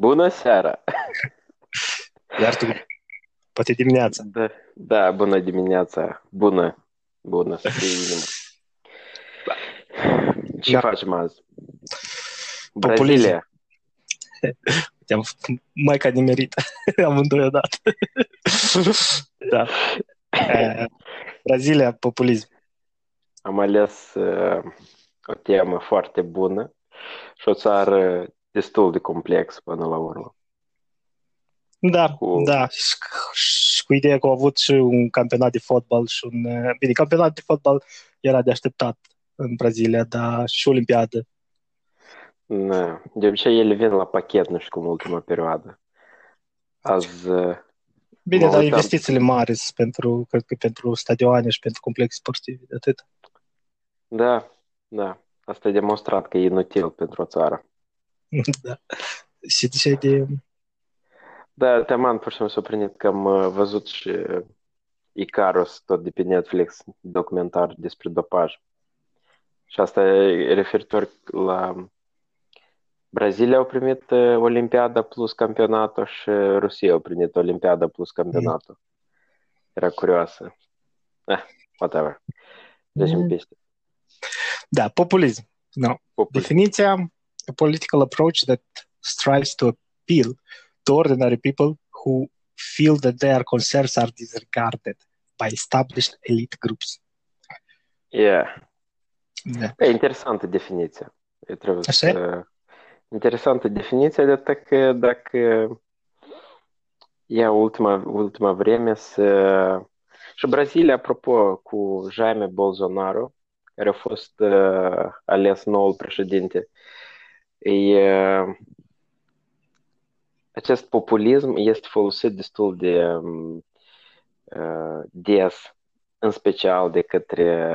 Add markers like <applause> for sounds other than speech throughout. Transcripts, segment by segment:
Bună seara! Iar tu, poate dimineața. Da, da, bună dimineața. Bună, bună, să fie inimă. Ce Da. facem azi? Populism. Brazilia. <laughs> Am mai ca nimerit <laughs> amândoi odată. da. <laughs> Eh, Brazilia, populism. Am ales uh, o temă foarte bună și o țară destul de complexă până la urmă. Da, Cu- da. Și, și cu ideea că au avut și un campionat de fotbal și un... eh, Bine, campionat de fotbal era de așteptat în Brazilia, dar și olimpiadă. Da. De obicei ele vin la pachet, nu știu cum ultima perioadă. Azi, uh, Bine, Mă dar uitam. investițiile mari sunt pentru, cred că pentru stadioane și pentru complexe sportive, de atât. da, da. Asta e demonstrat că e inutil pentru o țară. <laughs> da. Și de ce de... Da, Teman pur și simplu s-a primit că am uh, văzut și uh, Icarus, tot de pe Netflix, documentar despre dopaj. Și asta e referitor la Brazilia au primit uh, Olimpiada plus campionatul și Rusia au primit Olimpiada plus campionatul. Era curioasă. Eh, whatever. Deci Mm. în piste. Da, populism. No. Popul. Definiția, a political approach that strives to appeal to ordinary people who feel that their concerns are disregarded by established elite groups. Yeah. Da. E interesantă definiția. Eu trebuie Așa să... Interesantă definiție de atât că dacă ia ultima, ultima vreme să... Și Brazilia, apropo, cu Jaime Bolsonaro, care a fost uh, ales noul președinte, e, uh, acest populism este folosit destul de um, uh, des, în special de către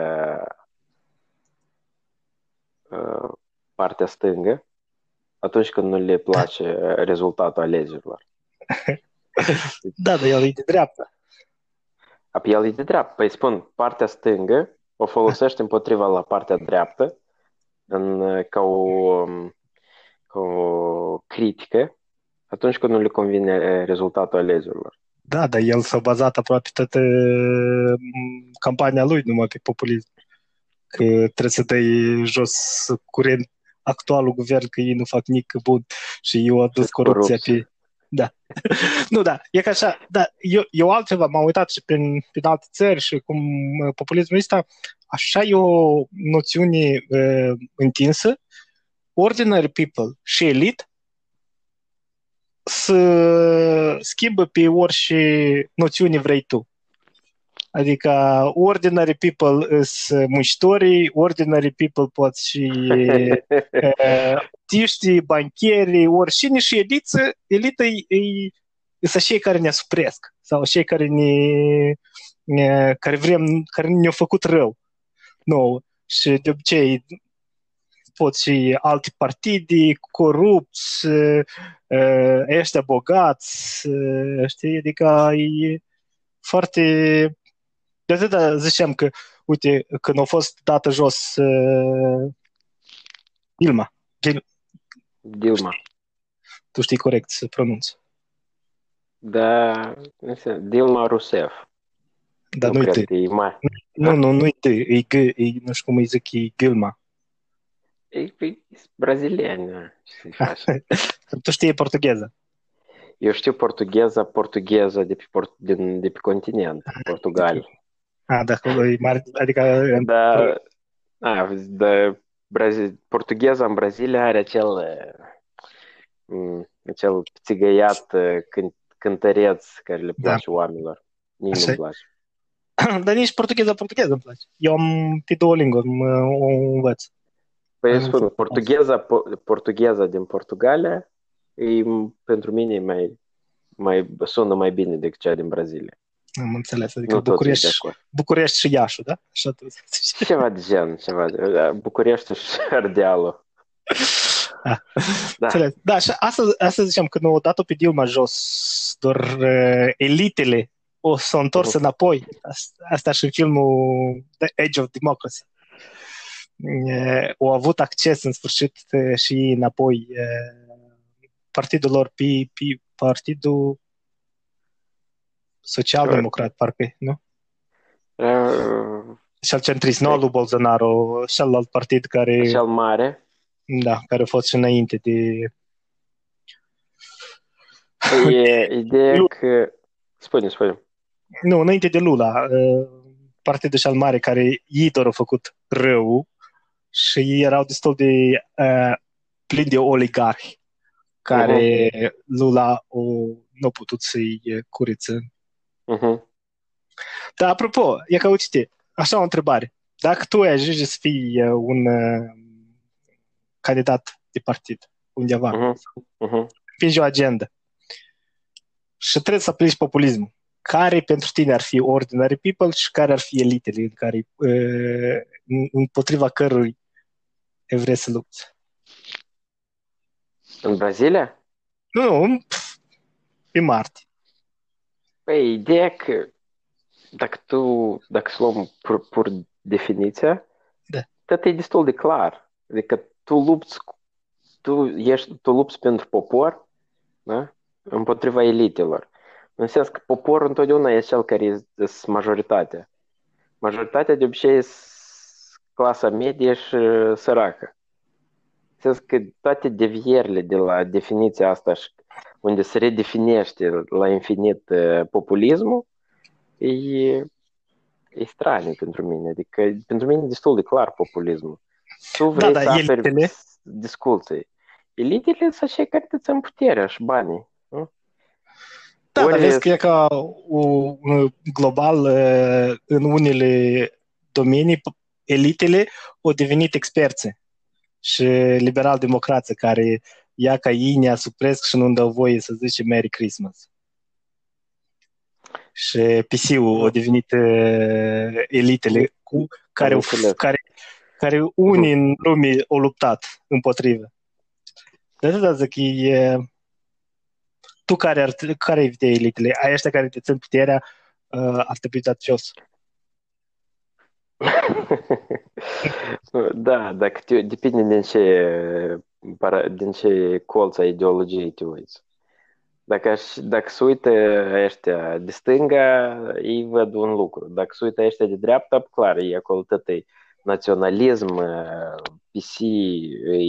uh, partea stângă atunci când nu le place rezultatul alegerilor. da, dar el e de dreapta. Apoi el e de dreapta. Păi spun, partea stângă o folosește împotriva la partea dreaptă în, ca, o, ca o critică atunci când nu le convine rezultatul alegerilor. Da, dar el s-a bazat aproape toată m, campania lui numai pe populism. Că trebuie să dai jos curent actualul guvern că ei nu fac nici bun și eu adus Și corupția corupție. pe... Da. <laughs> nu, da, e ca așa, da, eu, eu altceva m-am uitat și prin, prin alte țări și cum uh, populismul ăsta, așa e o noțiune uh, întinsă, ordinary people și elite să schimbă pe orice noțiune vrei tu. Adică ordinary people sunt muncitorii, ordinary people pot și <laughs> uh, tiștii, bancherii, oricine și eliță, elită e, e, e să cei care ne asupresc sau cei care ne, ne care vrem, care ne-au făcut rău. Nu. Și de obicei pot și alte partide corupți, uh, ăștia bogați, uh, știi, adică e foarte... De atât ziceam că, uite, când a fost dată jos uh, Dilma, Dil- Dilma. tu știi corect să pronunți, Da, nu știu, Dilma Rousseff. dar nu nu-i cred T. că e mai. Nu, nu, nu-i T, e G, e, nu știu cum îi zic, e Gilma. E, e brazilian. Ce să-i faci? <laughs> Tu știi portugheză. Eu știu portugheza, portugheza de pe, port, din, de pe continent, <laughs> Portugal. A, da, acolo e mare, adică Da, a, da, Brazi, portugheza în Brazilia are acel, m, acel țigăiat cânt, cântăreț care le Da. place oamenilor. Nici Așa nu-mi e. place. <clears throat> Dar nici portugheza, portugheză îmi place. Eu am pe două limburi, mă, o învăț. Păi eu Am spun, înțeles. portugheza, po- portugheza din Portugalia e, pentru mine mai, mai sună mai bine decât cea din Brazilia. Am înțeles, adică Nu tot sunt de București, acord. București și Iașu, da? Așa tu zici. Ceva de gen, ceva de da, București și Ardealul. Da. Da. Înțeles. Da, și asta, asta ziceam, că nu o dat-o pe Dilma jos, doar uh, elitele o s-au întors Mhm. înapoi. Asta, asta și în filmul The Age of Democracy. E, au avut acces în sfârșit e, și înapoi e, partidul lor, P, P, Partidul Social-Democrat, parcă nu? Uh, Și al centrist, nu al lui Bolsonaro, celălalt partid care, cel mare. da, care a fost și înainte de... E ideea că... Spune, spune. Nu, înainte de Lula, uh, partidul cel mare care ei doar au făcut rău și ei erau destul de uh, plini de oligarhi care Lula o, nu a putut să-i uh, curețe. Uh-huh. Dar apropo, e ca uite, așa o întrebare. Dacă tu ai ajunge să fii uh, un uh, candidat de partid undeva, Uh-huh. Uh-huh. împingi o agendă și trebuie să aplici populismul, care pentru tine ar fi ordinary people și care ar fi elitele în care, uh, în- împotriva cărui vrei să lupți? În Brazilia? Nu, nu, pf, pe Marte. Păi, ideea că dacă tu, dacă să luăm pur, pur definiția, Da. tot e destul de clar. Adică tu lupți, cu- tu ești, tu lupți pentru popor, da? Împotriva elitelor. În sens că poporul întotdeauna e cel care e e majoritatea. Majoritatea de obicei e s- clasa medie și săracă. În sens că toate devierile de la definiția asta și unde se redefinește la infinit uh, populismul, e, e straniu pentru mine. Adică pentru mine e destul de clar populismul. Tu vrei da, să aperi elitele. discuții. Elitele sunt cei care te țin puterea și banii. Nu? Da, dar Ori- vezi că e ca o, un global uh, în unele domenii, p- elitele au devenit experți și liberal-democrație care ia ca ei ne asupresc și nu-mi dau voie să zice Merry Christmas. Și PC-ul a devenit uh, elitele cu care, au, înțeles. care, care unii în lume au luptat împotrivă. De atâta zic, e, tu care, ar, care e de elitele? Ai ăștia care te țin puterea, uh, ar trebui dat jos. <laughs> Da, dacă te, depinde din ce, para- din ce colț a ideologiei te uiți. Dacă, aș, dacă se uită ăștia de stânga, ei văd un lucru. Dacă se uită ăștia de dreapta, clar, e acolo tot e naționalism, PC, e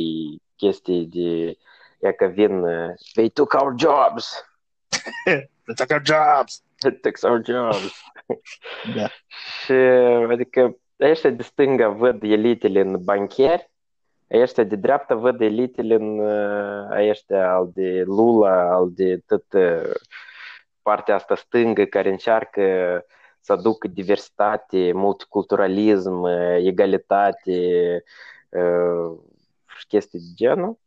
chestii de, e că vin, they took our jobs, Let's take our jobs! they took our jobs. Da. Și, adică, ăștia de stânga văd elitele în bancheri, ăștia de dreapta văd elitele în uh, ăștia al de Lula, al de tot uh, partea asta stângă care încearcă să aducă diversitate, multiculturalism, uh, egalitate uh, și chestii de genul.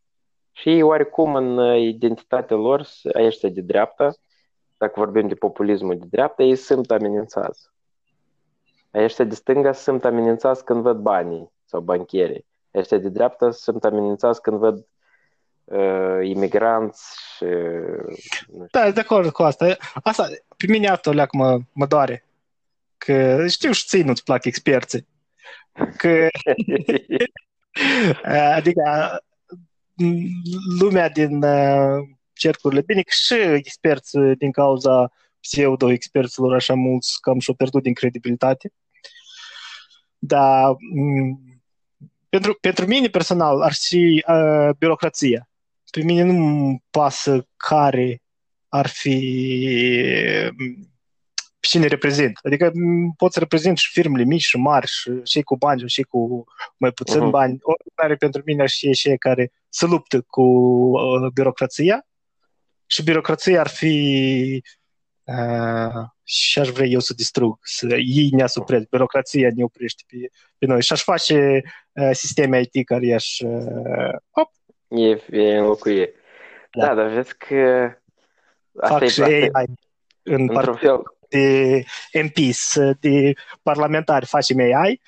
Și ei, oarecum în uh, identitatea lor, ăștia de dreapta, dacă vorbim de populismul de dreapta, ei sunt amenințați. Ăștia de stânga sunt amenințați când văd banii sau bancherii. Ăștia de dreapta sunt amenințați când văd uh, imigranți și... nu Da, de acord cu asta. Asta, pe mine asta leac mă, mă doare. Că știu și ții nu-ți plac experții. Că, știu. <laughs> <laughs> adică, lumea din uh, cercurile, bine că și experți din cauza pseudo-experților așa mulți cam și-au pierdut din credibilitate. Dar m, pentru, pentru mine personal ar fi uh, birocrația. Pe mine nu-mi pasă care ar fi pe cine reprezint. Adică m, pot să reprezint și firmele mici și mari și cei cu bani și cei cu mai puțin Mhm. bani. Oricare pentru mine ar fi cei care se luptă cu uh, birocrația și birocrația ar fi uh, și aș vrea eu să distrug, să ei ne asuprez, birocrația ne oprește pe, pe noi și aș face uh, sisteme IT care i-aș uh, op, E, e înlocuie. Da. Da, dar vezi că asta fac e, și asta e, AI în într-un partea fel. de MPs, de parlamentari facem AI,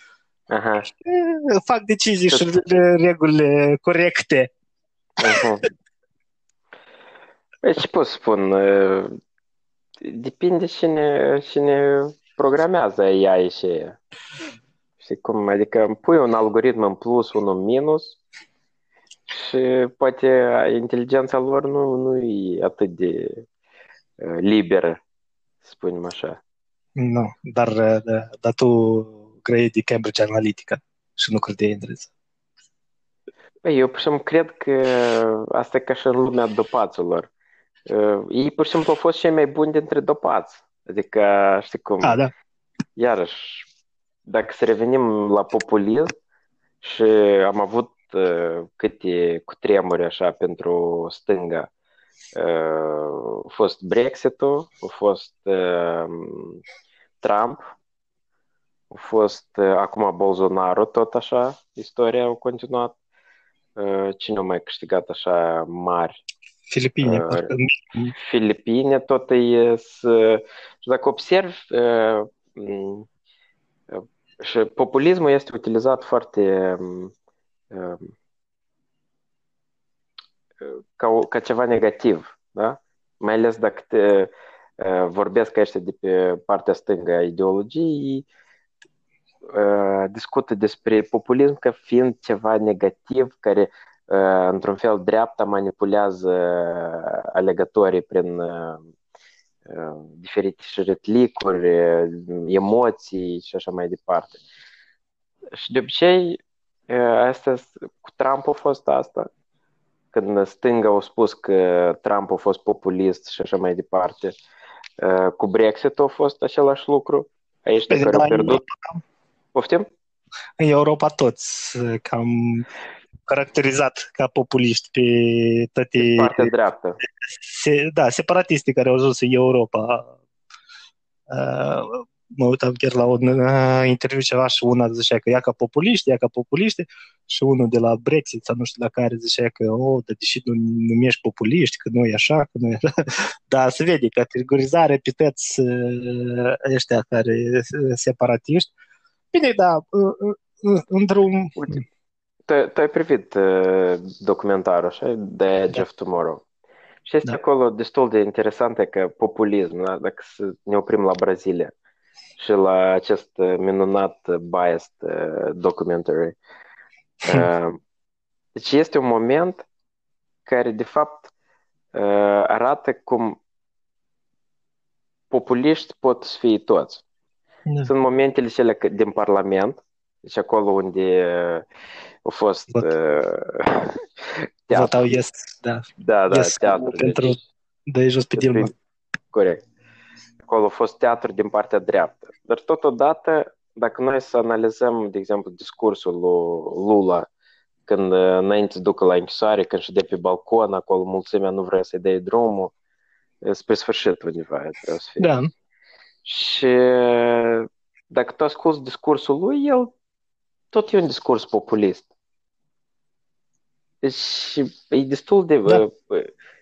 Aha. uh, fac decizii și regulile corecte. Mhm. Păi ce pot spun? Uh, Depinde cine, cine programează AI și Știi cum? Adică îmi pui un algoritm în plus, unul în minus Și poate inteligența lor nu, nu e atât de uh, liberă, să spunem așa. Nu, dar, uh, da, dar tu crezi de Cambridge Analytica și nu credeai în drept. Păi, eu, pur și simplu, cred că asta e ca și în lumea dopaților. Uh, ei, pur și simplu, au fost cei mai buni dintre dopați. Adică, știi cum, A, da. iarăși, dacă să revenim la populism și am avut uh, câte cutremuri așa pentru stânga, uh, a fost Brexit-ul, a fost uh, Trump, a fost uh, acum Bolsonaro, tot așa, istoria a continuat. Uh, cine a mai câștigat așa mari? Filipine. Uh, parcă- Filipine, tot e să... Și dacă observi, uh, m, uh, și populismul este utilizat foarte um, um, ca, o- ca ceva negativ, da? Mai ales dacă te uh, vorbesc ăștia de pe partea stângă a ideologiei, uh, discută despre populism ca fiind ceva negativ care uh, într-un fel dreapta manipulează alegătorii prin uh, uh, diferite șeretlicuri, uh, emoții și așa mai departe. Și de obicei, uh, asta, cu Trump a fost asta, când stânga au spus că Trump a fost populist și așa mai departe. Uh, Cu Brexit a fost același lucru. Aici de Păi, care da, au pierdut. Poftim? În Europa toți uh, cam caracterizat ca populiști pe toate Partea dreaptă. se, da, separatiste care au ajuns în Europa. Uh, mă uitam chiar la un uh, interviu ceva și una zicea că ea ca populiști, ea ca populiști și unul de la Brexit sau nu știu la care zicea că oh, dar deși nu numești populiști, că nu e așa, că nu e așa. <laughs> Dar se vede categorizare pe toți uh, ăștia care sunt separatiști. Bine, da, uh, uh, în drum... Uite, tu, tu ai privit uh, documentarul, așa, The Edge Da. of Tomorrow. Și este Da. acolo destul de interesant că populism, da? dacă să ne oprim la Brazilia și la acest uh, minunat uh, biased uh, documentary. <laughs> Uh, deci este un moment care, de fapt, uh, arată cum populiști pot să fie toți. Da. Sunt momentele cele că- din Parlament, deci acolo unde uh, au fost Vot. uh, Votau yes, da. da, da, yes teatru. pentru Deci, de jos pe Dilma. corect. Acolo a fost teatru din partea dreaptă. Dar totodată, dacă noi să analizăm, de exemplu, discursul lui Lula, când uh, înainte să ducă la închisoare, când și de pe balcon, acolo mulțimea nu vrea să-i dea drumul, uh, spre sfârșit undeva trebuie să fie. Da, Și dacă tu asculti discursul lui, el tot e un discurs populist. Deci e destul de... Da.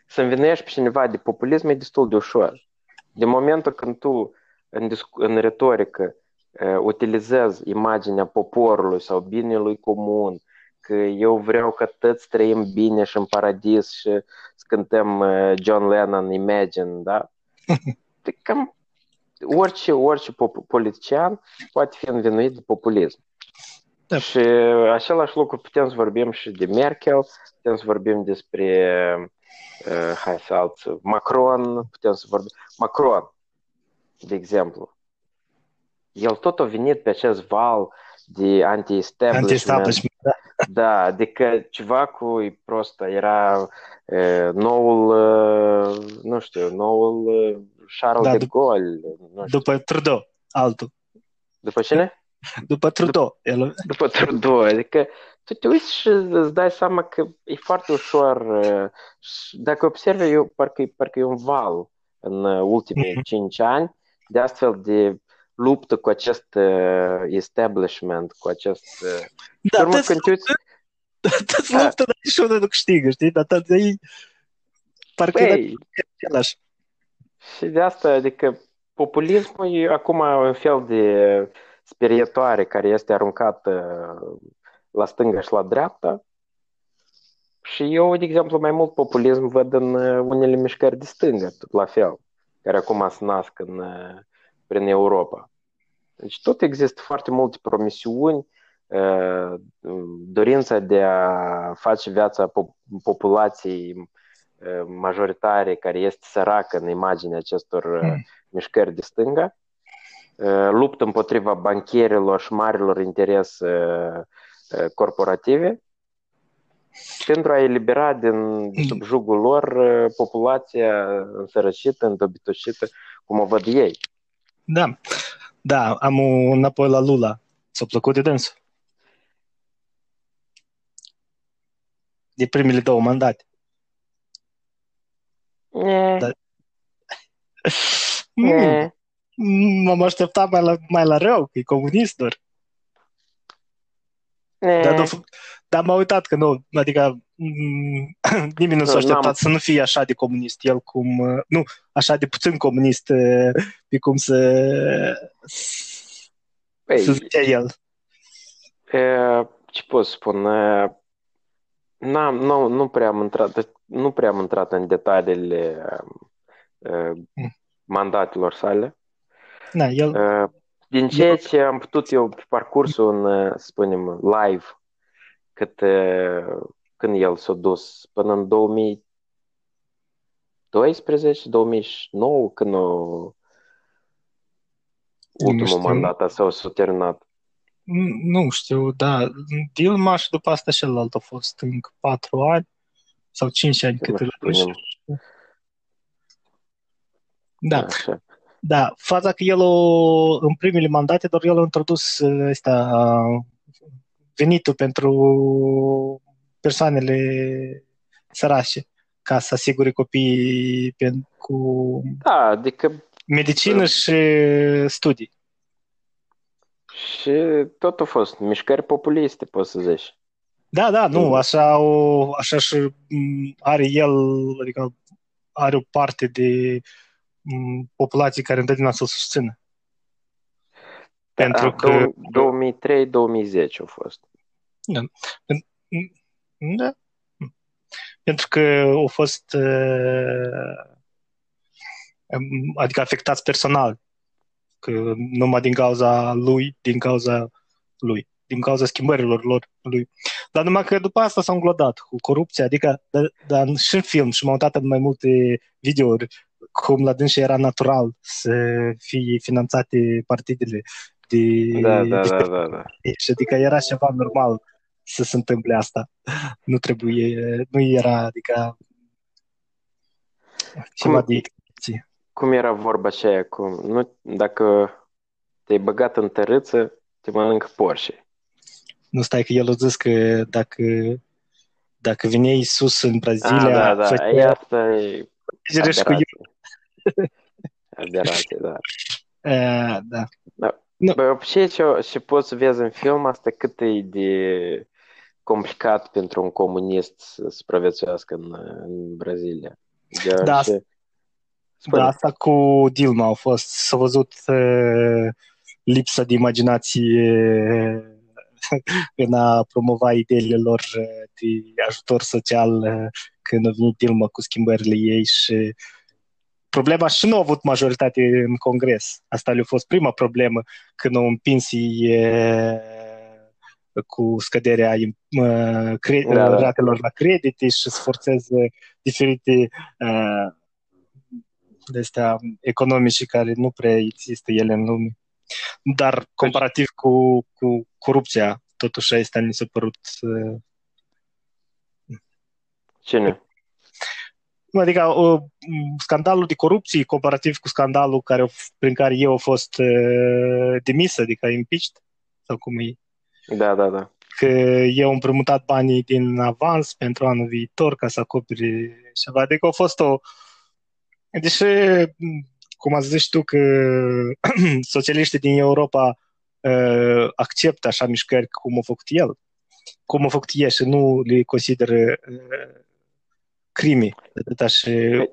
Să învinuiești pe cineva de populism e destul de ușor. De momentul când tu în, discu- în retorică uh, utilizezi imaginea poporului sau binelui comun, că eu vreau ca toți trăim bine și în paradis și să cântăm uh, John Lennon Imagine, da? De <laughs> cam orice, orice pop- politician poate fi învinuit de populism. Da. Și același lucru putem să vorbim și de Merkel, putem să vorbim despre uh, hai să alții, Macron, putem să vorbim Macron, de exemplu. El tot a venit pe acest val de anti-establishment. anti-establishment. Da. Da, adică ceva cu e prost, era e, noul, e, nu știu, noul e, Charles Da, de dup- Gaulle, nu știu. După Trudeau, altul. După cine? După Trudeau. El, După Trudeau, adică tu te uiți și îți dai seama că e foarte ușor, e, și dacă observi, eu, parcă, e- parcă e un val în e, ultimii Mhm. cinci ani de astfel de luptă cu acest e, establishment, cu acest... e, da, pe urmă, toți când te uiți, <laughs> toți Da. luptă, dar niciunul nu câștigă, știi? Dar toți ei parcă e băi, același. Și de asta, adică populismul e acum un fel de sperietoare care este aruncată la stânga și la dreapta. Și eu, de exemplu, mai mult populism văd în uh, unele mișcări de stânga, tot la fel, care acum se nasc în, uh, prin Europa. Deci tot există foarte multe promisiuni, uh, dorința de a face viața populației uh, majoritare care este săracă în imaginea acestor mm. mișcări de stânga, luptă împotriva bancherilor și marilor interese corporative pentru a elibera din sub jugul lor populația însărăcită, îndobitoșită, cum o văd ei. Da, da, am înapoi la Lula. Ți-a plăcut de dânsul? De primele două mandate. Ne. Da. Ne. M-am așteptat mai la, mai la rău, că e comunist doar. Dar, nu, dar m-a uitat că nu, adică mm, <clears throat> nimeni nu s-a așteptat să nu fie așa de comunist el cum, nu, așa de puțin comunist pe cum să, Păi, să zice el. E, ce pot spune? N-am, nu, nu prea am intrat, nu prea am intrat în detaliile uh, mandatelor sale. Da, el... Uh, din ceea ce am putut eu pe parcursul, în, să spunem, live, cât, când el s-a dus, până în 2012, 2009, când o, ultimul mandat sau s-a terminat. Nu știu, da. Dilma și după asta celălalt a fost încă patru ani sau cinci ani cât îl Da. Așa. Da, faza că el, o, în primele mandate, doar el a introdus ăsta, venitul pentru persoanele sărace, ca să asigure copiii pe, cu da, adică, medicină și studii. Și tot a fost mișcări populiste, poți să zici. Da, da, nu, așa, o, așa și are el, adică are o parte de populație care întotdeauna să o susțină. Da, Pentru că... 2003-2010 a fost. Da. da. Pentru că au fost uh, adică afectați personal că numai din cauza lui, din cauza lui, din cauza schimbărilor lor lui. Dar numai că după asta s-au înglodat cu corupția, adică dar, dar și în film și m-am uitat în mai multe videouri cum la dânsi era natural să fie finanțate partidele de, da, da, de da, da, da. Și adică era ceva normal să se întâmple asta. Nu trebuie, nu era, adică ceva cum, de cum era vorba aceea? Cum, nu, dacă te-ai băgat în tărâță, te mănâncă Porsche. Nu stai că el a zis că dacă, dacă vine Iisus în Brazilia... Ah, da, da, făcea... asta e aberație. aberație, <laughs> da. Uh, <laughs> da. da. No. Bă, ce, ce, ce poți să vezi în film, asta cât e de complicat pentru un comunist să supraviețuiască în, în Brazilia. De da, și... Spune. Da, asta cu Dilma au fost, s-a văzut uh, lipsa de imaginație <laughs> în a promova ideile lor de ajutor social când a venit Dilma cu schimbările ei și problema și nu a avut majoritate în Congres. Asta le-a fost prima problemă când au împins cu scăderea cre- da, da. ratelor la credite și să forțeze diferite uh, de astea economice care nu prea există ele în lume. Dar comparativ cu, cu corupția, totuși asta mi s-a părut... Uh... Cine? Adică uh, scandalul de corupție comparativ cu scandalul care, prin care eu am fost uh, demis, adică impeached, sau cum e. Da, da, da. Că eu am împrumutat banii din avans pentru anul viitor ca să acoperi ceva. Adică a fost o, Deși, cum ați zis tu, că <clears throat> socialiștii din Europa uh, acceptă așa mișcări cum a făcut el, cum a făcut el și nu le consideră uh, crime. Și...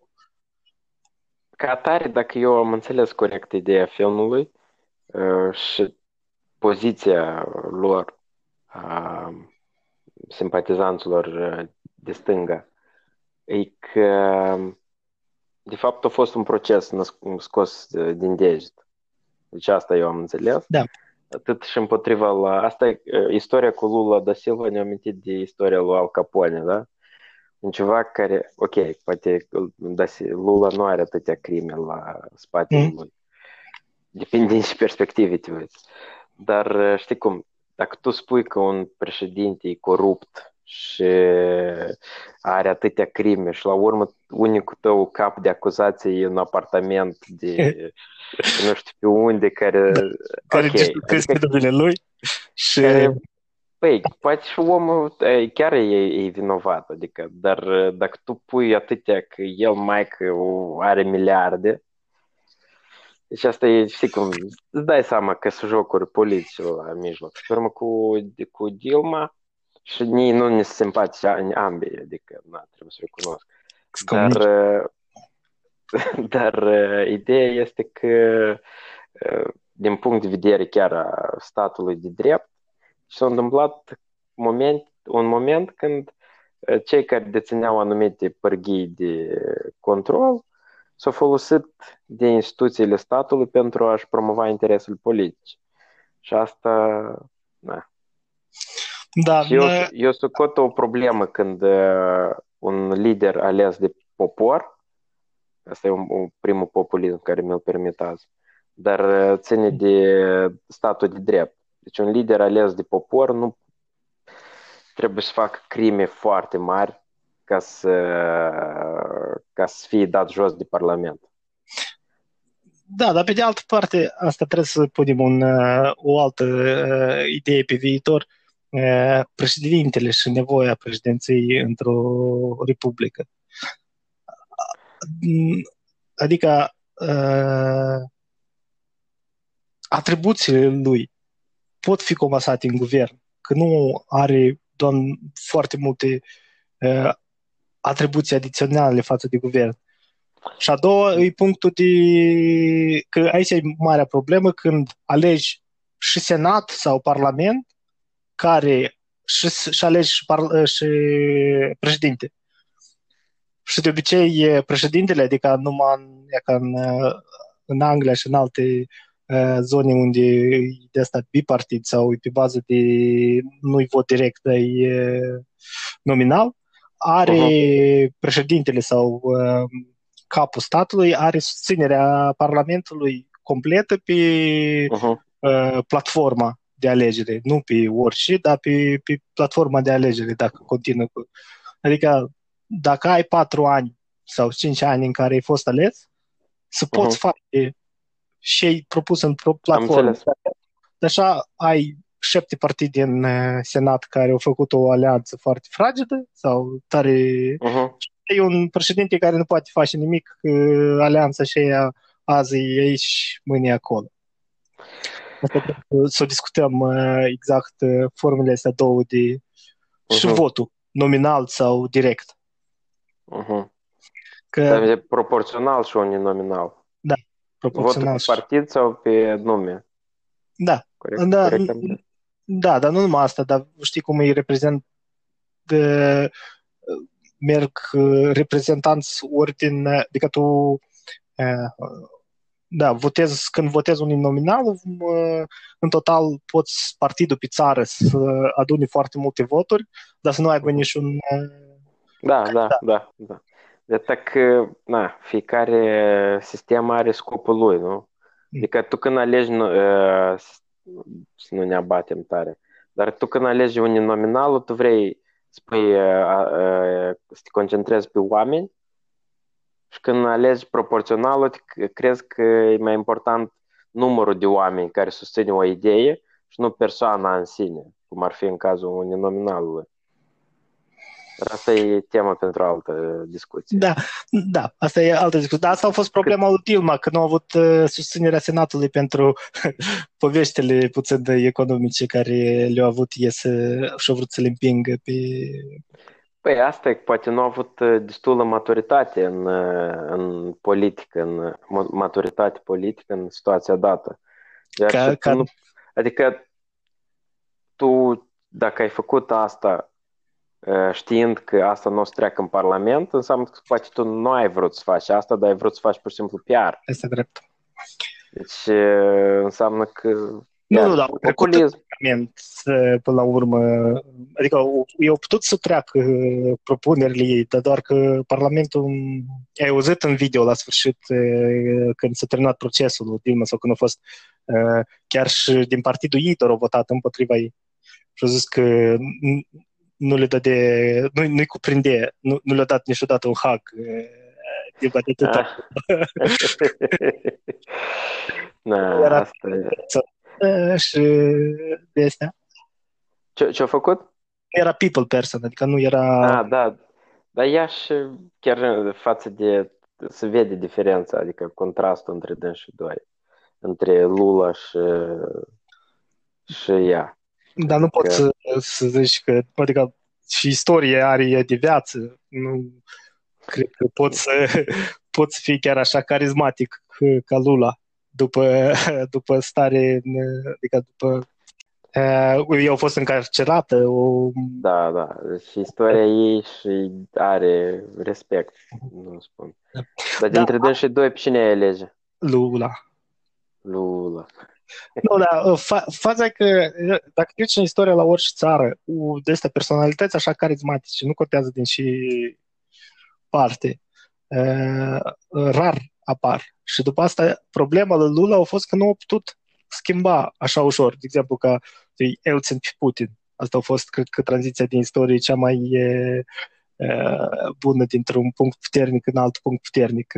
Ca atare, dacă eu am înțeles corect ideea filmului uh, și poziția lor, a simpatizanților uh, de stânga, e că de fapt, a fost un proces scos din deget. Deci asta eu am înțeles. Da. atât și împotriva la... Asta e istoria cu Lula da Silva ne-a amintit de istoria lui Al Capone, da? Un ceva care, ok, poate da, Lula nu are atâtea crime la spatele mm. lui. Depinde din ce perspective te uiți. Dar știi cum, dacă tu spui că un președinte e corupt și are atâtea crime și la urmă unicul tău cap de acuzație e un apartament de <laughs> nu știu pe unde care... Da, care okay, crezi adică, că lui și... Care, păi, poate și omul chiar e, e vinovat, adică, dar dacă tu pui atâtea că el mai că are miliarde, deci asta e, știi cum, îți dai seama că sunt jocuri politice la mijloc. Și urmă cu, cu Dilma și nici nu ne simpatici ambii, adică, na, trebuie să recunosc. Dar, <laughs> dar ideea este că din punct de vedere chiar a statului de drept, s-a întâmplat moment, un moment când cei care dețineau anumite pârghii de control s-au folosit de instituțiile statului pentru a-și promova interesul politic. Și asta, na. Da, și eu, eu socot o problemă când uh, un lider ales de popor, asta e un, un primul populism care mi-l permit azi, dar uh, ține de statul de drept. Deci un lider ales de popor nu trebuie să facă crime foarte mari ca să, ca să fie dat jos de Parlament. Da, dar pe de altă parte, asta trebuie să punem un, uh, o altă uh, idee pe viitor. Uh, președintele și nevoia președinției într-o republică. Adică atribuțiile lui pot fi comasate în guvern, că nu are doamne, foarte multe atribuții adiționale față de guvern. Și a doua e punctul de... că aici e marea problemă când alegi și Senat sau Parlament care și, și alegi și, par, și președinte. Și de obicei președintele, adică numai în, ca în, în Anglia și în alte uh, zone unde e de asta bipartid sau e pe bază de nu-i vot direct, dar e nominal, are uh-huh. președintele sau uh, capul statului, are susținerea Parlamentului completă pe uh-huh. uh, platforma de alegere, nu pe orice, dar pe, pe platforma de alegere, dacă continuă cu... Adică, dacă ai patru ani sau cinci ani în care ai fost ales, să poți uh-huh. face și ai propus în platformă. Așa ai șapte partide în uh, Senat care au făcut o alianță foarte fragedă sau tare... Uh-huh. E un președinte care nu poate face nimic, uh, alianța și ea azi e aici, mâine acolo. să discutăm uh, exact formele astea două de uh-huh. și votul, nominal sau direct. Uh-huh. Că... e proporțional și unii nominal. Da, proporțional. Votul pe partid sau pe nume? Da. Corect, da, corect. Da, dar nu numai asta, dar știi cum îi reprezent de, merg reprezentanți ori din, adică tu da, votez, când votez un nominal, în total poți partidul pe țară să adune foarte multe voturi, dar să nu aibă niciun... Da, da, da, da. Da. De că, na, fiecare sistem are scopul lui, nu? Adică tu când alegi uh, să nu ne abatem tare. Dar tu când alegi un nominal, tu vrei spui, să te concentrezi pe oameni și când alegi proporționalul, crezi că e mai important numărul de oameni care susțin o idee și nu persoana în sine, cum ar fi în cazul uninominalului. Dar asta e tema pentru altă discuție. Da, da, asta e altă discuție. Dar asta a fost problema lui Dilma, că nu a avut uh, susținerea Senatului pentru <laughs> poveștile puțin de economice care le-au avut iese și au vrut să le împingă pe... Păi asta e, poate nu a avut uh, destulă maturitate în, uh, în politică, în maturitate politică în situația dată. Iar ca, ca... Nu, adică tu, dacă ai făcut asta știind că asta nu o să treacă în Parlament, înseamnă că poate tu nu ai vrut să faci asta, dar ai vrut să faci pur și simplu PR. Este drept. Deci înseamnă că Nu, Iar nu, da, trecut populism. Parlament, uh, până la urmă, adică au- ei au putut să treacă uh, propunerile ei, dar doar că Parlamentul, ai auzit în video la sfârșit uh, când s-a terminat procesul lui Dilma sau când a fost, uh, chiar și din partidul ei doar au votat împotriva ei și au zis că n- nu le dă de, nu, nu-i cuprinde, nu, nu le-a dat niciodată un hug uh, Dilma de atâta. Ah. <laughs> Na, Era- asta e. Uh, și de astea. Ce, ce-a făcut? Era people person, adică nu era... Ah, da. Dar ea și chiar față de... Se vede diferența, adică contrastul între dâns și doi. Între Lula și, și ea. Dar nu poți Că- să, să zici că, adică și istorie are ea de viață. Nu cred că poți să, <laughs> poți să fii chiar așa carismatic ca- ca Lula după, <laughs> după stare, adică după uh, eu au fost încarcerată, o, Da, da. Și istoria ei și are respect, nu spun. Dar Da. dintre dâns și doi, pe cine ai alege? Lula. Lula. Nu, da, fa- faza e că dacă te uiți în istoria la orice țară, cu de astea personalități așa carismatice, nu contează din și parte, uh, rar apar. Și după asta, problema lui Lula a fost că nu a putut schimba așa ușor. De exemplu, ca Elțin pe Putin. Asta a fost, cred că, tranziția din istorie cea mai e, uh, bună dintr-un punct puternic în alt punct puternic.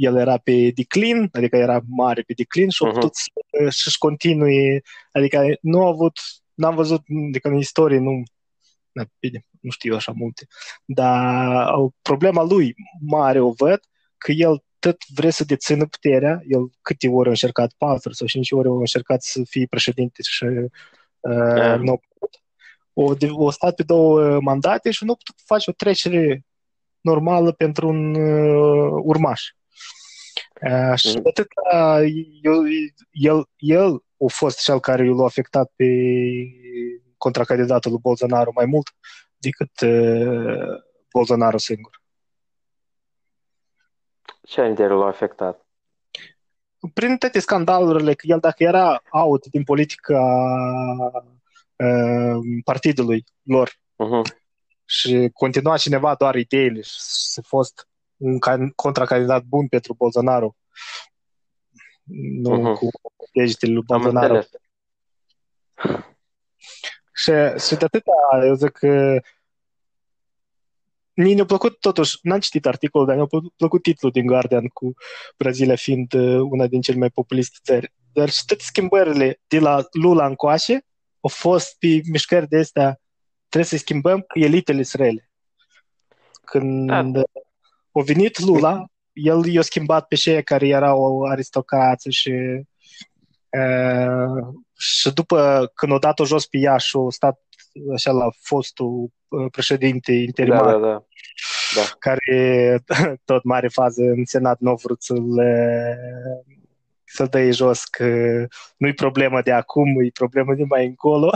El era pe declin, adică era mare pe declin și a Mhm. putut să, să-și continue, adică nu a avut, n-am văzut, adică în istorie nu, na, bine, nu știu așa multe, dar o- problema lui mare o văd că el tot vrea să dețină puterea, el câte ori a încercat, patru sau cinci ori a încercat să fie președinte și uh, Da. nu a putut. O, de- o stat pe două mandate și nu a putut face o trecere normală pentru un uh, urmaș. Uh, și Mhm. de atât eu, el, el a fost cel care l-a afectat pe contracandidatul lui Bolsonaro mai mult decât uh, Bolsonaro singur. Ce interior l-a afectat? Prin toate scandalurile, că el dacă era out din politica uh, partidului lor Mhm. și continua cineva doar ideile și să fost un can- contracandidat bun pentru Bolsonaro, nu Mhm. cu degetele lui Am Bolsonaro. înțeles. Și, și de atâta, eu zic că mie ne-a plăcut totuși, n-am citit articolul, dar mi-a plă- plăcut titlul din Guardian cu Brazilia fiind uh, una din cele mai populiste țări. Dar și toate schimbările de la Lula încoace au fost pe mișcări de astea, trebuie să schimbăm că elitele sunt rele. Când Da. A venit Lula, el i-a schimbat pe cei care erau aristocrați și uh, și după când o dat-o jos pe ea și a stat așa la fostul uh, președinte interimar, Da, da, da. Da. care <laughs> tot mare fază în Senat nu a vrut să-l, uh, să-l dă jos, că nu-i problemă de acum, e problemă de mai încolo.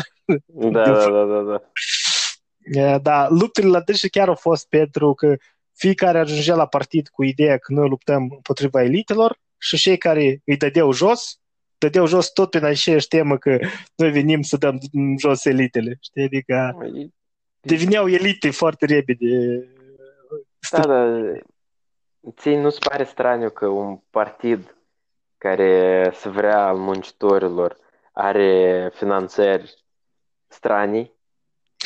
Da, <laughs> da, da, da, da. Uh, Da, luptele la dânsă chiar au fost pentru că fiecare ajungea la partid cu ideea că noi luptăm împotriva elitelor și cei care îi dădeau jos, dădeau jos tot prin aceeași temă că noi venim să dăm jos elitele. Știi? Adică deveneau elite foarte repede. Da, da. Ție nu-ți pare straniu că un partid care se vrea al muncitorilor are finanțări stranii?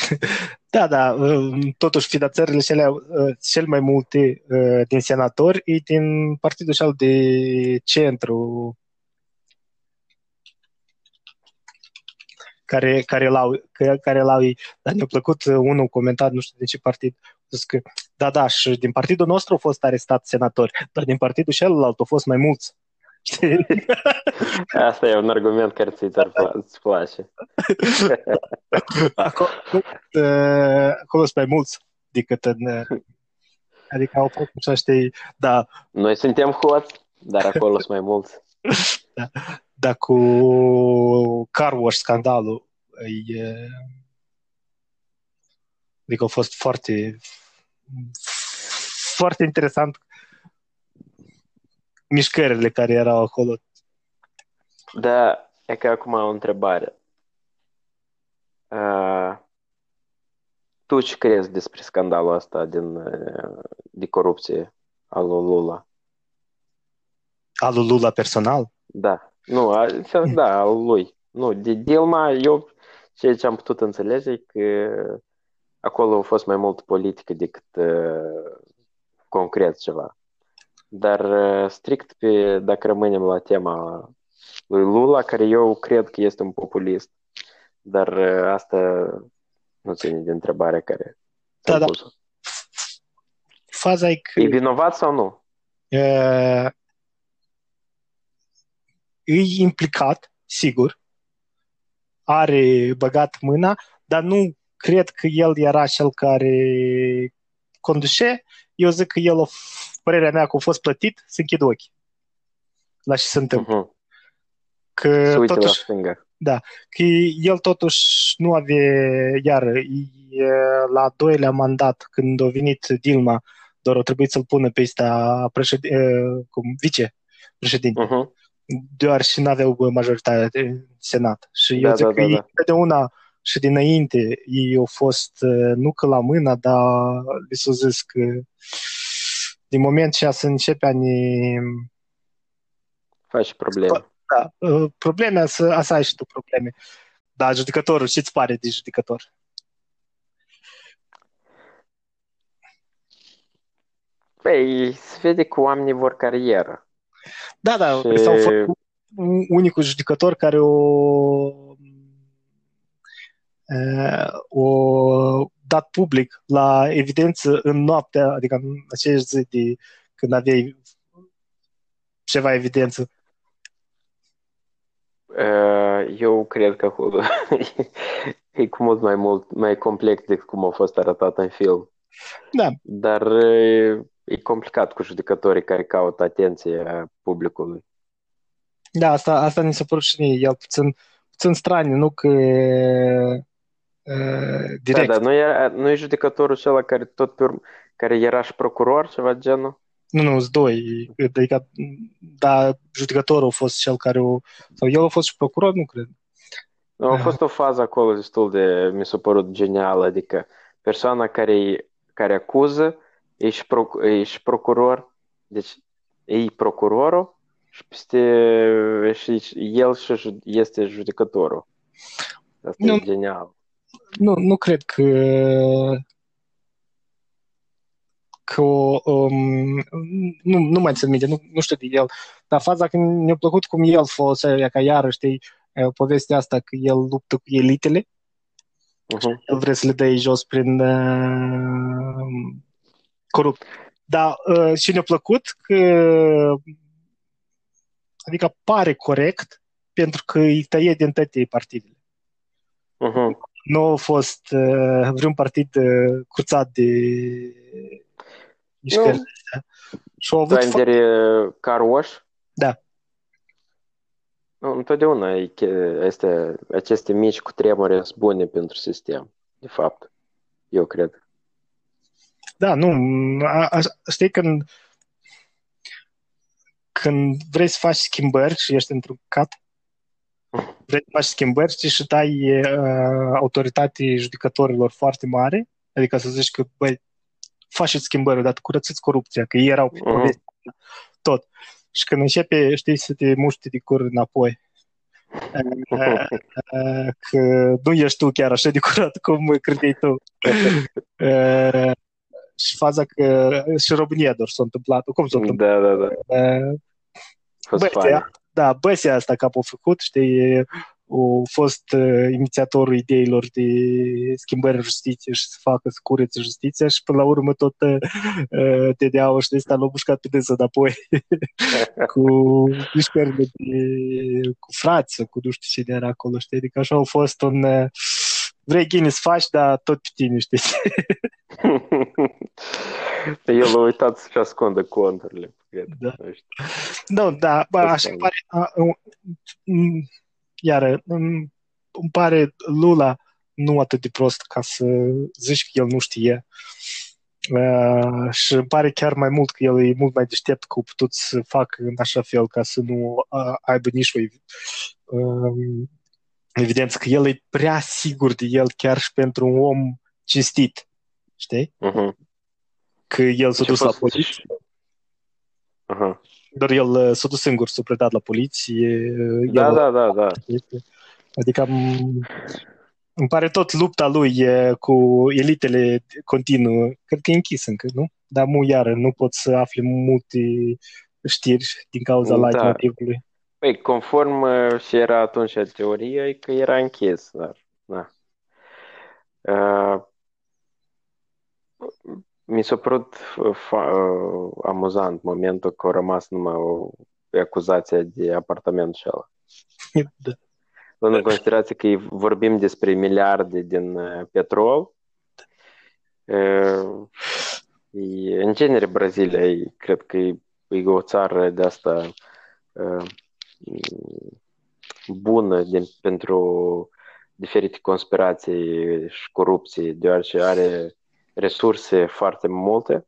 <laughs> Da, da, uh, totuși finanțările cele, uh, cel mai multe uh, din senatori e din partidul cel de centru care, care l-au, că- care l-au ei. Dar ne-a plăcut uh, unul comentat, nu știu de ce partid, a zis că da, da, și din partidul nostru au fost arestați senatori, dar din partidul celălalt au fost mai mulți. Știi? Asta e un argument care ți îți place. <laughs> Acolo, uh, acolo sunt mai mulți decât în... uh, Adică au fost așa, știi, da, Noi suntem hoți, dar acolo sunt mai mulți. <laughs> dar cu car wash scandalul e, adică a fost foarte foarte interesant mișcările care erau acolo. Da, E că acum o întrebare. Uh, tu ce crezi despre scandalul ăsta din, uh, de corupție al lui Lula? Al lui Lula personal? Da. Nu, a, da, al lui. Nu, de Dilma, eu ceea ce am putut înțelege e că acolo a fost mai mult politică decât uh, concret ceva. Dar uh, strict pe, dacă rămânem la tema lui Lula, care eu cred că este un populist, dar uh, asta nu ține de întrebarea care da, da. Faza e că... E vinovat sau nu? Uh, e implicat, sigur, are băgat mâna, dar nu cred că el era cel care conduce. Eu zic că el, o, părerea mea că a fost plătit, să închid ochii la ce se întâmplă. Uh-huh. Că totuși, da, că el totuși nu avea, iar la doilea mandat, când a venit Dilma, doar a trebuit să-l pună pe ăsta președin, cum, vice președinte. Uh-huh doar și nu aveau majoritate în Senat. Și da, eu zic da, că da, da. de una și dinainte ei au fost uh, nu că la mână, dar le s-au zis că din moment ce să începe a ne faci probleme. Da, uh, probleme, să, asta ai și tu probleme. Da, judecătorul, ce-ți pare de judecător? Păi, se vede că oamenii vor carieră. Da, da, și... s-au făcut unicul judecător care o, o dat public la evidență în noaptea, adică în aceeași zi de când aveai ceva evidență. Eu cred că <laughs> e cu mult mai mult mai complex decât cum a fost arătat în film. Da. Dar e complicat cu judecătorii care caută atenția publicului. Da, asta, asta ni se părut și mie, el puțin, puțin straniu, nu că uh, direct. Da, dar nu e, nu e judecătorul acela care tot pe urmă, care era și procuror, ceva genul? Nu, nu, sunt doi. Adică, da, judecătorul a fost cel care o... Sau el a fost și procuror, nu cred. A fost o fază acolo destul de, mi s-a părut genială, adică persoana care, care acuză ești, proc- ești procuror, deci e procurorul și peste și el și este judecătorul. Asta nu, e genial. Nu, nu cred că că um, nu, nu mai țin minte, nu, nu știu de el, dar faza că mi-a plăcut cum el folosea, ca iară, știi, povestea asta că el luptă cu elitele, uh-huh. el vrea să le dea jos prin uh, corupt. Dar uh, și ne-a plăcut că adică pare corect pentru că îi tăie din toate partidele. Uh-huh. Nu a fost uh, vreun partid uh, curțat de mișcările no. astea. Și au avut Trenderi fa- car wash? Da. Nu, întotdeauna este, aceste mici cu tremure sunt bune pentru sistem, de fapt. Eu cred. Da, nu, a, a, știi când când vrei să faci schimbări și ești într-un cat, vrei să faci schimbări știi, și dai uh, autoritate judecătorilor foarte mare, adică să zici că, băi, faceți schimbări, dar curățiți corupția, că ei erau uh-huh. tot. Și când începe, știi, să te muști de cur înapoi, că nu ești tu chiar așa de curat cum credeai tu. și faza că și România doar s-a întâmplat. Cum s-a întâmplat? Da, da, da. Băsia, da, băsia asta cap a făcut, știi, a fost uh, inițiatorul ideilor de schimbări în justiție și să facă să curețe justiția și până la urmă tot uh, TDA-ul și ăsta l-a mușcat pe dânsă înapoi <laughs> cu mișcările de, cu frață, cu nu știu ce era acolo, știi, adică așa a fost un uh, vrei Guinness faci, dar tot pe tine, știi. <laughs> El a uitat să-și ascundă conturile, cred. Da, da, da bă, așa pare, a, iar îmi pare Lula nu atât de prost ca să zici că el nu știe. Uh, și îmi pare chiar mai mult că el e mult mai deștept că a putut să facă în așa fel ca să nu uh, aibă nici o uh, evidență că el e prea sigur de el chiar și pentru un om cinstit. Știi? Uh-huh. Că el s-a Ce dus la fost- poliție. Aha. Doar el uh, s-a dus singur, s-a predat la poliție. uh, Da, el, da, da, da. Adică m- îmi pare tot lupta lui e, cu elitele continuă. Cred că e închis încă, nu? Dar mu iară, nu pot să afli multe știri din cauza Da. light motivului. Păi, conform uh, și era atunci teoria, e că era închis, dar, da. Uh, mi s-a părut uh, fa- uh, amuzant momentul că a rămas numai o acuzație de apartament și ăla. <laughs> da. Luând în considerație că vorbim despre miliarde din uh, petrol, uh, e, în genere Brazilia, e, cred că e, e o țară de asta uh, bună din, pentru diferite conspirații și corupții, deoarece are resurse foarte multe,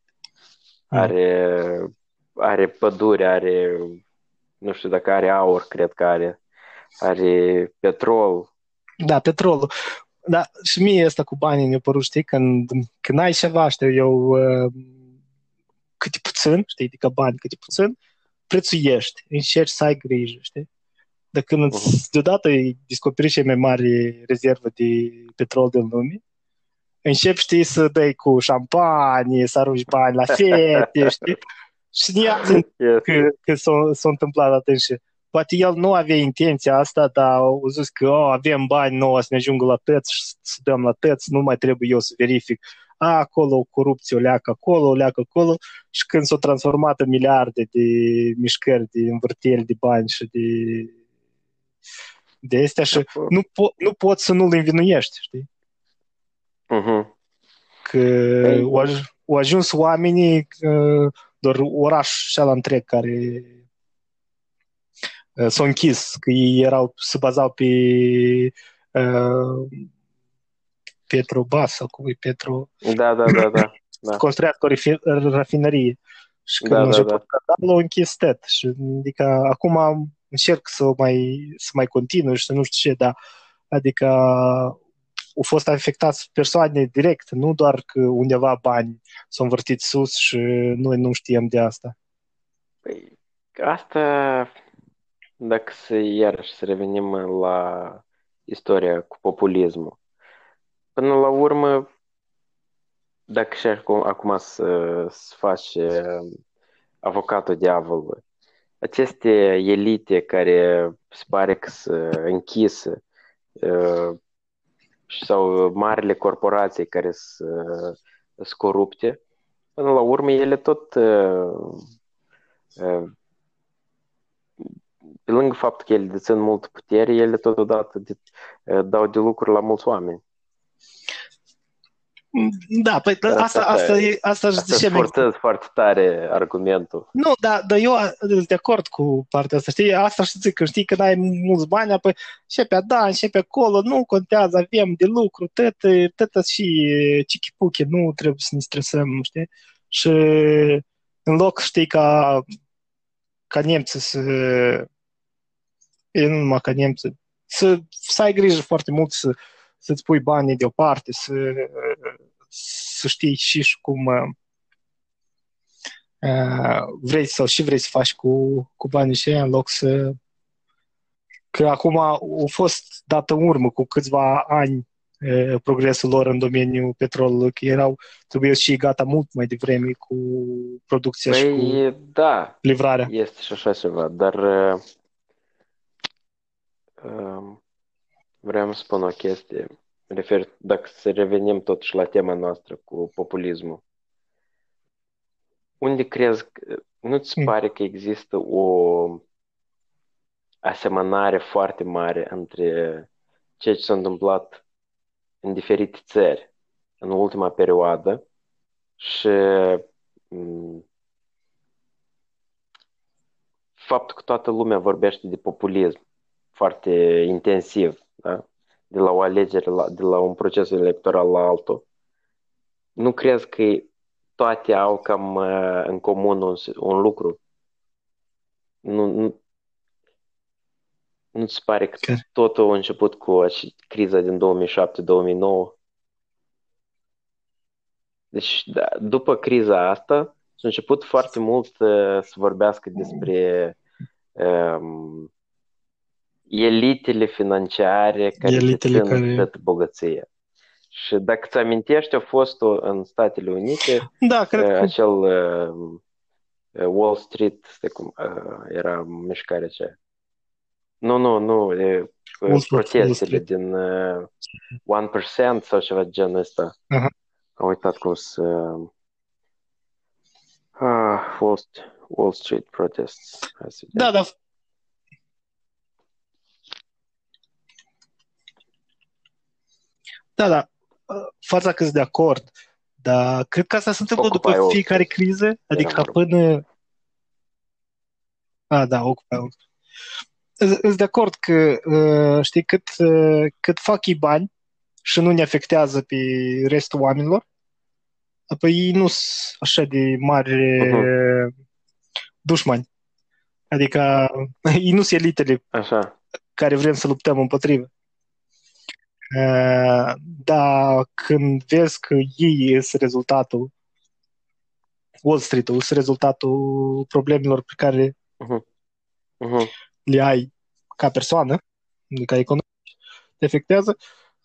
are, are pădure, are, nu știu dacă are aur, cred că are, are petrol. Da, petrolul. Da, și mie asta cu banii mi-a părut, știi, când, când ai ceva, știu eu, uh, câte puțin, știi, adică bani câte puțin, prețuiești, încerci să ai grijă, știi? Dar când îți, deodată îi descoperi cea mai mare rezervă de petrol din lume, începi, știi, să dai cu șampanie, să arunci bani la fete, știi? Și din ea zic Yes. că, că s-a, s-a întâmplat atunci și poate el nu avea intenția asta, dar au zis că oh, avem bani nouă să ne ajungă la tăți și să dăm la tăți, nu mai trebuie eu să verific. A, acolo o corupție o leacă acolo, o leacă acolo și când s-au transformat în miliarde de mișcări, de învârtieri de bani și de de astea și nu, po- nu poți să nu-l învinuiești, știi? Mhm. Că Păi- au, aj- au ajuns oamenii, uh, doar orașul ăla întreg care uh, s-a închis, că ei erau, se bazau pe uh, Petrobas sau cum e Petro, Da, da, da, da. <coughs> Da. construiască o refi- rafinărie. Și când Da, da, da, început da. da. scandalul, au închis tot. Și adică acum încerc să mai, să mai continui și să nu știu ce, dar adică au fost afectați persoane direct, nu doar că undeva bani s-au învârtit sus și noi nu știam de asta. Păi, asta, dacă să iarăși să revenim la istoria cu populismul. Până la urmă, dacă și acum, acum să, să faci uh, avocatul diavolului, aceste elite care se pare că sunt închise uh, sau marile corporații care sunt sunt corupte, până la urmă ele tot uh, uh, pe lângă faptul că ele dețin multă putere, ele totodată de, uh, dau de lucruri la mulți oameni. Da, păi Dar asta, asta asta, e- e, asta își Asta zice forțez foarte tare argumentul. Nu, dar, dar eu sunt de acord cu partea asta, știi? Asta și zic că știi când ai mulți bani, apoi și pe da, și pe acolo, nu contează, avem de lucru, tot, tot și chichipuche, nu trebuie să ne stresăm, știi? Și în loc, știi, ca, ca nemții să, e, nu numai ca nemții, să, să ai grijă foarte mult să, să-ți pui banii deoparte, să, să știi și și cum uh, vrei sau și vrei să faci cu, cu banii și în loc să că acum au fost dată în urmă cu câțiva ani uh, progresul lor în domeniul petrolului, că erau, trebuie și gata mult mai devreme cu producția și cu Păi, da, livrarea. este și așa ceva, dar uh, um, vreau să spun o chestie. Refer, dacă să revenim totuși la tema noastră cu populismul. Unde crezi, că- nu-ți Mm. pare că există o asemănare foarte mare între ceea ce s-a întâmplat în diferite țări în ultima perioadă și mm, faptul că toată lumea vorbește de populism foarte intensiv, da? De la o alegere, la, de la un proces electoral la altul, nu crezi că toate au cam uh, în comun un, un lucru. Nu, nu, nu-ți pare că Care? totul a început cu criza din 2007-2009? Deci, da, după criza asta, s-a început foarte mult uh, să vorbească despre um, elitele financiare care Elitele dețin care- toată bogăția. Și dacă ți amintești, a fost în Statele Unite Da, cred uh, că acel uh, uh, Wall Street, cum, uh, era mișcarea aceea. Nu, nu, nu, e, uh, Wall Wall protestele din uh, 1% sau ceva de genul ăsta. Aha. Am uitat cum să... Ah, Wall, St- Wall Street protests. Da, da. Da, da. Fața că sunt de acord. Dar cred că asta se întâmplă Occupy după Wall fiecare Street. criză. Adică vorba. până... A, da, Occupy Wall Street. Sunt de acord că, uh, știi, cât, uh, cât fac ei bani și nu ne afectează pe restul oamenilor, apoi ei nu sunt așa de mari Mhm. dușmani. Adică <laughs> ei nu sunt elitele Așa. care vrem să luptăm împotrivă. Uh, Dar când vezi că ei sunt rezultatul, Wall Street-ul sunt rezultatul problemelor pe care Mhm. le ai ca persoană, ca economic, te afectează,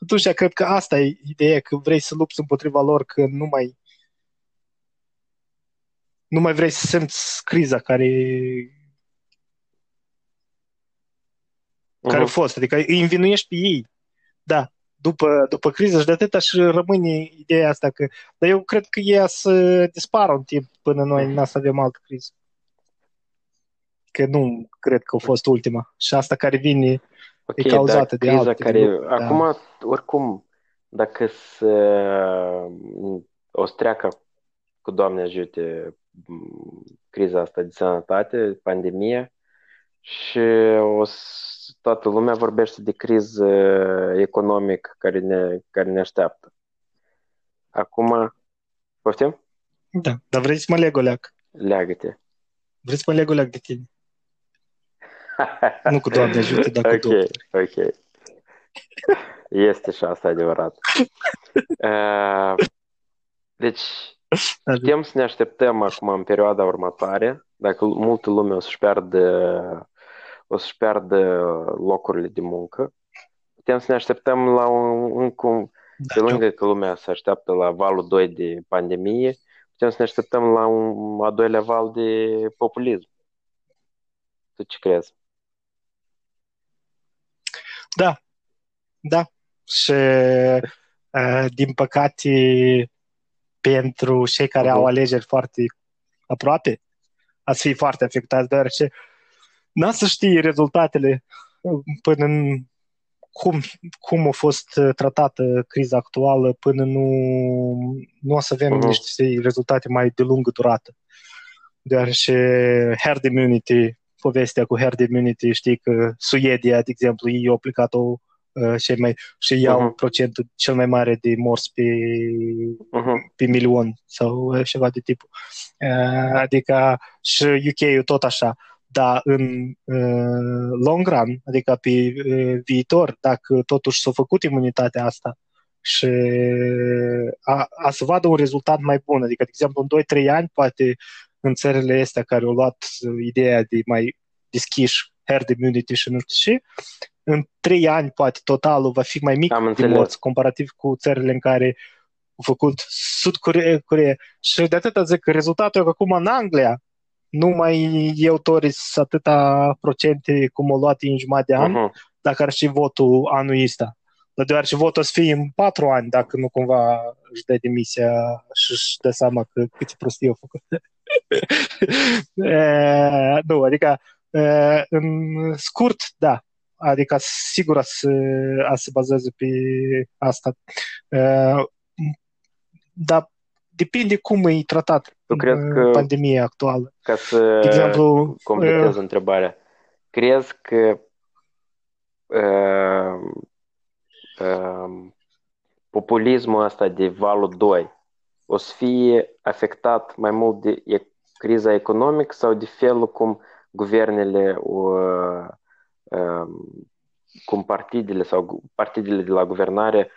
atunci cred că asta e ideea, că vrei să lupți împotriva lor, că nu mai nu mai vrei să simți criza care, care a Mhm. fost, adică îi învinuiești pe ei. Da, după, după criză și de atâta și rămâne ideea asta că, dar eu cred că ea să dispară un timp până noi n să avem altă criză. Că nu cred că a fost ultima. Și asta care vine Ok, e cauzată dar de criza alte care... lucruri, da. Acum, oricum, dacă să... o să treacă cu Doamne ajute m, criza asta de sănătate, pandemie, și o să, toată lumea vorbește de criză economică care ne, care ne așteaptă. Acum, poftim? Da, dar vrei să mă leg o leac. Leagă-te. Vrei să mă leg o leac de tine. Nu cu Doamne ajută, dar cu <laughs> Ok, Domnul. ok. Este și asta adevărat. <laughs> Uh, Deci, Adică, putem să ne așteptăm acum în perioada următoare, dacă multă lume o să-și piardă, o să-și piardă locurile de muncă, putem să ne așteptăm la un, încă un, da, pe eu- lângă că lumea se așteaptă la valul 2 de pandemie, putem să ne așteptăm la un a doilea val de populism. Tu ce crezi? Da, da. Și uh, din păcate pentru cei care au Mhm. alegeri foarte aproape, ați fi foarte afectați, deoarece n să știi rezultatele uh, până în cum, cum a fost uh, tratată criza actuală până nu, nu o să avem Mhm. niște rezultate mai de lungă durată. Deoarece herd immunity, povestea cu herd immunity, știi că Suedia, de exemplu, ei au aplicat-o uh, cei mai, și iau Mhm. procentul cel mai mare de morți pe, Mhm. pe milion sau uh, ceva de tipul. Uh, Adică și UK-ul tot așa. Dar în uh, long run, adică pe uh, viitor, dacă totuși s-a făcut imunitatea asta și a, a să vadă un rezultat mai bun, adică, de exemplu, în 2-3 ani, poate în țările astea care au luat uh, ideea de mai deschiși herd immunity și nu știu ce, în 3 ani, poate, totalul va fi mai mic Am de înțeles. morți, comparativ cu țările în care au făcut Sud Corea, Corea. Și de atâta zic că rezultatul e că acum în Anglia nu mai e autoris atâta procente cum au luat în jumătate de an, Mhm. dacă ar fi votul anul ăsta. Dar deoarece votul o să fie în patru ani, dacă nu cumva își dă demisia și își dă seama că câte prostii au făcut. <laughs> e, nu, adică e, în scurt, da. Adică sigur a să, a să bazeze pe asta. E, dar depinde cum e tratat Tu crezi în că- pandemia actuală. Ca să De exemplu, completez întrebarea. Crezi că uh, uh, populismul ăsta de valul 2 o să fie afectat mai mult de criza economică sau de felul cum guvernele o, cum partidele sau partidele de la guvernare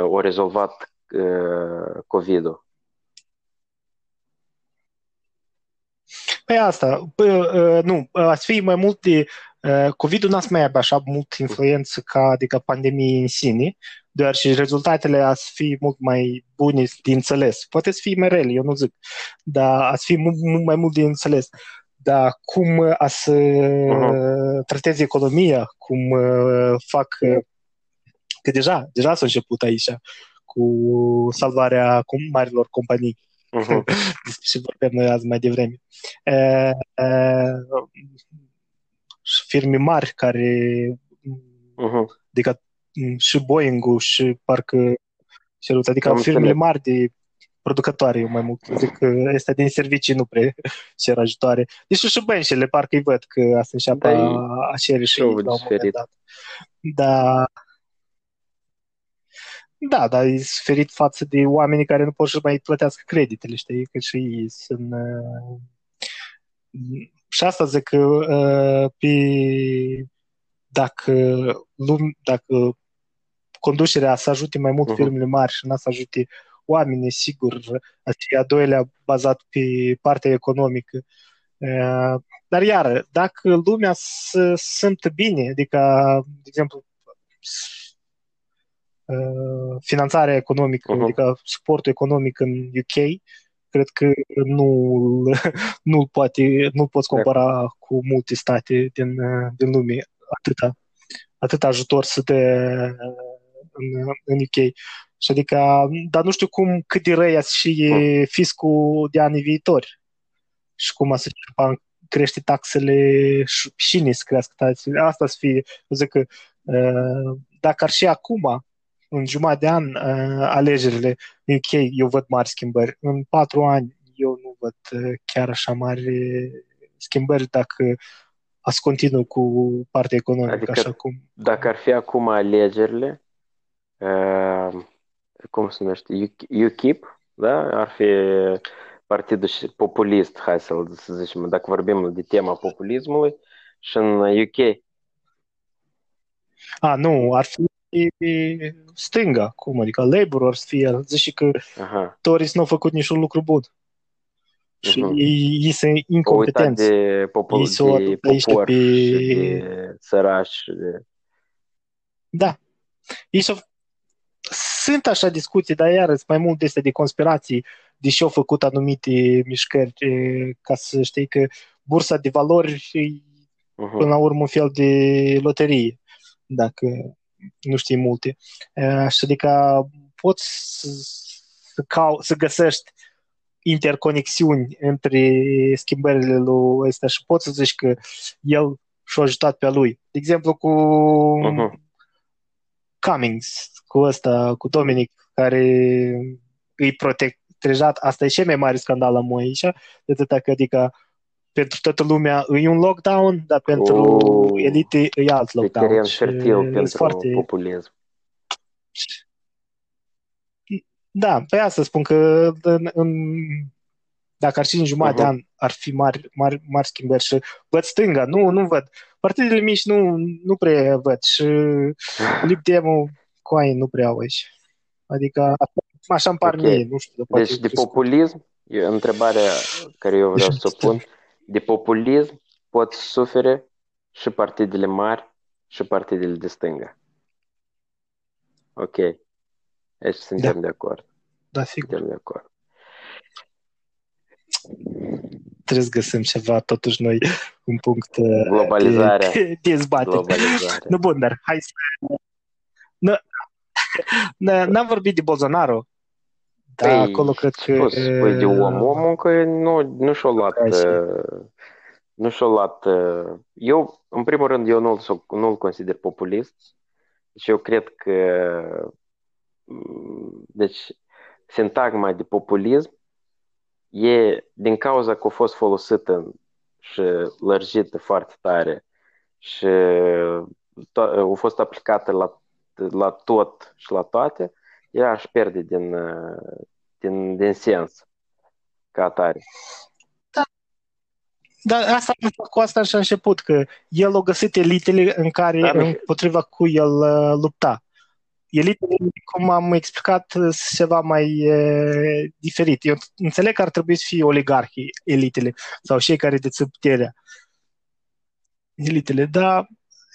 au rezolvat COVID-ul? Păi asta, păi, nu, ați fi mai mult de COVID-ul n-ați mai avea așa mult influență ca adică pandemie în sine, deoarece rezultatele ați fi mult mai bune de înțeles. Poate să fie mai rele, eu nu zic, dar ați fi mult, mult mai mult de înțeles. Dar cum a să uh-huh. trateze economia, cum uh, fac, uh, că deja, deja s-a început aici cu salvarea cu marilor companii. Uh-huh. Despre ce vorbeam noi azi mai devreme. Uh, uh, firme mari care uh-huh. adică și Boeing-ul și parcă cerut, adică Am firmele înțeleg. mari de producătoare, eu mai mult zic că este din servicii nu prea <laughs> cer ajutoare. Deci și băncile, parcă îi văd că asta înșeapă da, a cere și la un moment dat. Da, da, dar e suferit față de oamenii care nu pot să mai plătească creditele, știi, că și ei sunt... Uh, și asta zic că uh, pe, dacă, lum, dacă conducerea să ajute mai mult uh-huh. firmele mari și nu să ajute oamenii, sigur, a doilea bazat pe partea economică. Uh, dar iară, dacă lumea se simtă bine, adică, de exemplu, uh, finanțarea economică, uh-huh. adică suportul economic în UK, cred că nu <laughs> nu poate nu poți compara cu multe state din, din lume atâta atât ajutor să te în, în UK. Și adică, dar nu știu cum, cât de răi și e fiscul de anii viitori și cum a să crește taxele și, și să crească taxele. Asta să fie, zic că dacă ar și acum, în jumătate de an, alegerile în UK, eu văd mari schimbări. În patru ani, eu nu văd chiar așa mari schimbări dacă ați continuu cu partea economică adică așa cum... Dacă ar fi acum alegerile, uh, cum se numește, UKIP, da? Ar fi partidul populist, hai să, să zicem, dacă vorbim de tema populismului, și în UK. A, nu, ar fi stânga, cum, adică Labour ar fi, ar zice că Aha. Tories nu au făcut niciun lucru bun. Și uh-huh. ei, ei sunt incompetenți. de, popul, ei de popor pe... și de sărași. De... Da. Ei s sunt așa discuții, dar iarăși mai mult este de conspirații, deși au făcut anumite mișcări ca să știi că bursa de valori uh-huh. până la urmă un fel de loterie, dacă nu știi multe. Și adică poți să, cau- să găsești interconexiuni între schimbările lui ăsta și poți să zici că el și-a ajutat pe a lui. De exemplu, cu uh-huh. Cummings, cu ăsta, cu Dominic, care îi protejat. Asta e cel mai mare scandal la moi aici, de atâta că, adică, pentru toată lumea e un lockdown, dar pentru oh, elite e alt lockdown. Teren fertil pentru foarte... populism. Da, pe asta spun că în, în, dacă ar fi în jumătate uh-huh. de an, ar fi mari, mari, mari schimbări și văd stânga, nu, nu văd. Partidele mici nu, nu prea văd și <laughs> Libdemul cu ai nu prea au aici. Adică așa îmi par okay. mie, nu știu. De deci de populism, e întrebarea care eu vreau să o <laughs> pun, de populism pot sufere și partidele mari și partidele de stânga. Ok. Aici suntem da. de acord. Da, sigur. Suntem de acord. Trebuie să găsim ceva, totuși noi, un punct uh, Globalizarea. de, de dezbatere. Globalizarea. Nu, bun, dar hai să... N-am vorbit de Bolsonaro, da, păi, acolo cred că... Spus, păi de om, omul că nu, nu și-a luat... Uh, nu și-a luat... Uh, eu, în primul rând, eu nu-l, nu-l consider populist. Deci eu cred că deci, sintagma de populism e din cauza că a fost folosită și lărgită foarte tare și a fost aplicată la, la tot și la toate, ea își pierde din, din, din sens. ca atare. Dar asta cu asta și a început, că el a găsit elitele în care, Da, Mihai. împotriva cu el uh, lupta. Elitele, cum am explicat, sunt ceva mai uh, diferit. Eu înțeleg că ar trebui să fie oligarhii elitele sau cei care dețin puterea. Elitele, dar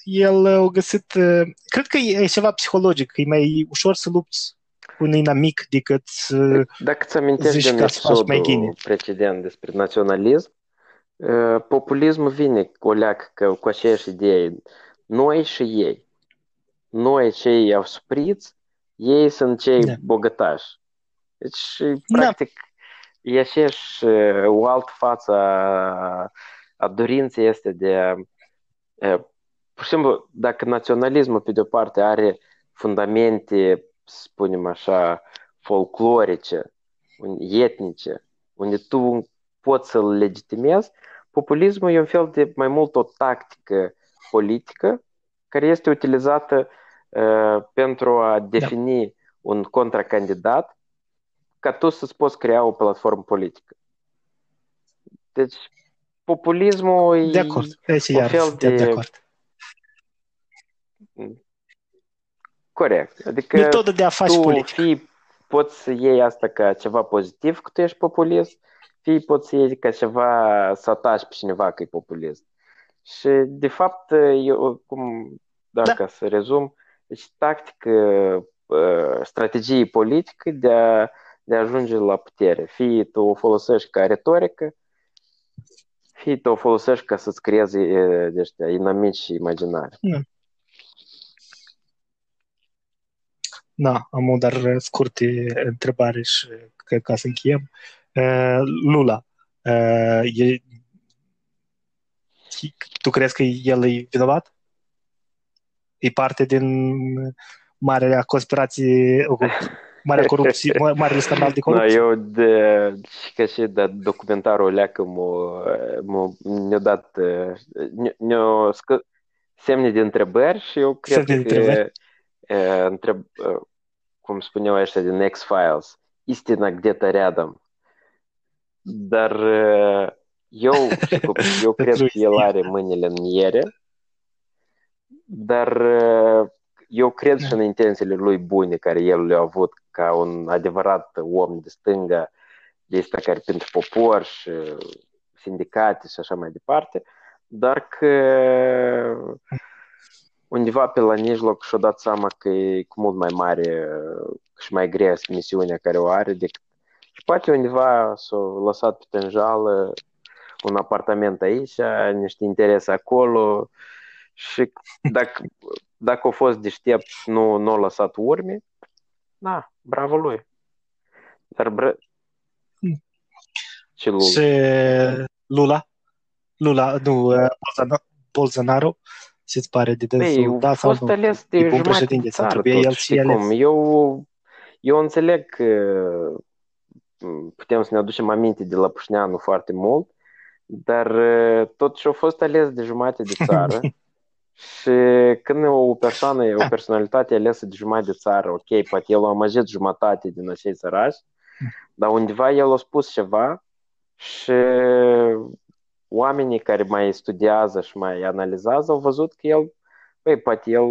el uh, a găsit... Uh, cred că e, e ceva psihologic, că e mai ușor să lupți cu un inamic decât să... Dacă ți amintești Zici din ca să faci mai episodul bine. precedent despre naționalism, uh, populismul vine cu o leacă că, cu aceeași idee. Noi și ei. Noi cei asupriți, ei sunt cei Da. bogătași. Deci, Da. practic, e aceeași, uh, o altă față a, a dorinței este de a, uh, pur și simplu, dacă naționalismul pe de-o parte are fundamente, să spunem așa, folclorice, un- etnice, unde tu poți să-l legitimezi, populismul e un fel de mai mult o tactică politică care este utilizată uh, pentru a defini un contracandidat ca tu să-ți poți crea o platformă politică. Deci, populismul De e acord. Aici un iar fel suntem de de- acord. Corect. Adică Metodă de a face tu politică. fie poți să iei asta ca ceva pozitiv că tu ești populist, fie poți să iei ca ceva să ataci pe cineva că e populist. Și de fapt, eu, cum, dacă Da. să rezum, deci tactică, uh, strategie politică de a, de a ajunge la putere. Fie tu o folosești ca retorică, fie tu o folosești ca să-ți creezi uh, de ăștia inamici imaginari. Da, am o dar scurte întrebare și că, ca să încheiem. Uh, Lula, uh, e, tu crezi că el e vinovat? E parte din marea conspirație, marea corupție, <laughs> marele scandal de Da, corupție? eu de, și că și de documentarul leacă m-a, m-a, ne-a dat ne- ne-a scă, semne de întrebări și eu cred Semne de că întrebări. e, întreb, e, cum spuneau ăștia din X-Files, istina где-то rядом. Dar e, eu, și <laughs> cu- eu cred că el are mâinile în iere, dar e, eu cred și în intențiile lui bune care el le-a avut ca un adevărat om de stânga, de ăsta care pentru popor și sindicate și așa mai departe, dar că undeva pe la mijloc și-a dat seama că e cu mult mai mare și mai grea misiunea care o are decât și poate undeva s-a lăsat pe tânjală un apartament aici, niște interese acolo și dacă, dacă a fost deștept, nu, nu a lăsat urme, da, bravo lui. Dar bre... Ce lui? Și Lula? Lula, nu, uh, Bolsonaro, Bolsonaro ce-ți pare de Păi, dânsul? Da a sau fost nu? ales de E bun jumătate de președinte, sau țară trebuie tot, el și știi ales? cum? Eu, eu înțeleg că m, putem să ne aducem aminte de la Pușneanu foarte mult, dar uh, totuși a fost ales de jumătate de țară <laughs> și când o persoană, o personalitate alesă de jumătate de țară, ok, poate el a amăjit jumătate din acei sărași, dar undeva el a spus ceva și oamenii care mai studiază și mai analizează au văzut că el, băi, poate el,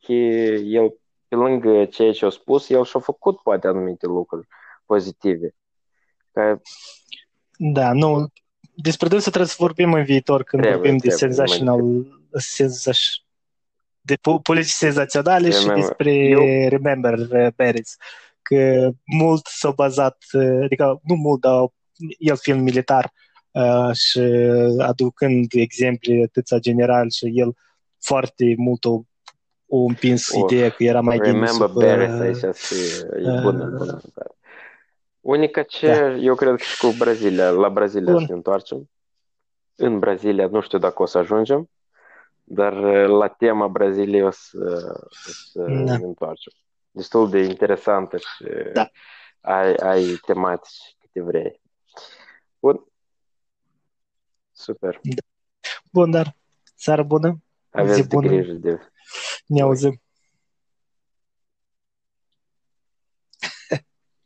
că el, pe lângă ceea ce a spus, el și-a făcut poate anumite lucruri pozitive. Că Da, nu. Despre dânsul trebuie să vorbim în viitor când Trebuie, vorbim de trebuie, senzational, senzaț, de po- politici senzaționale și Remember. despre Eu- Remember uh, Paris. Că mult s-a bazat, uh, adică nu mult, dar el fiind militar uh, și aducând exemple atâția general și el foarte mult o, o împins Of, ideea că era mai bine Remember sub, Paris uh, aici și e uh, bună, bună. Da. Unica ce, Da. eu cred că și cu Brazilia, la Brazilia Bun. să ne întoarcem. În Brazilia, nu știu dacă o să ajungem, dar uh, la tema Braziliei o să, o să Da. ne întoarcem. Destul de interesantă și Da. ai, ai tematici câte vrei. Bun. Super. Bun, dar seară bună, Aveți zi de bună, grijă de ne auzim.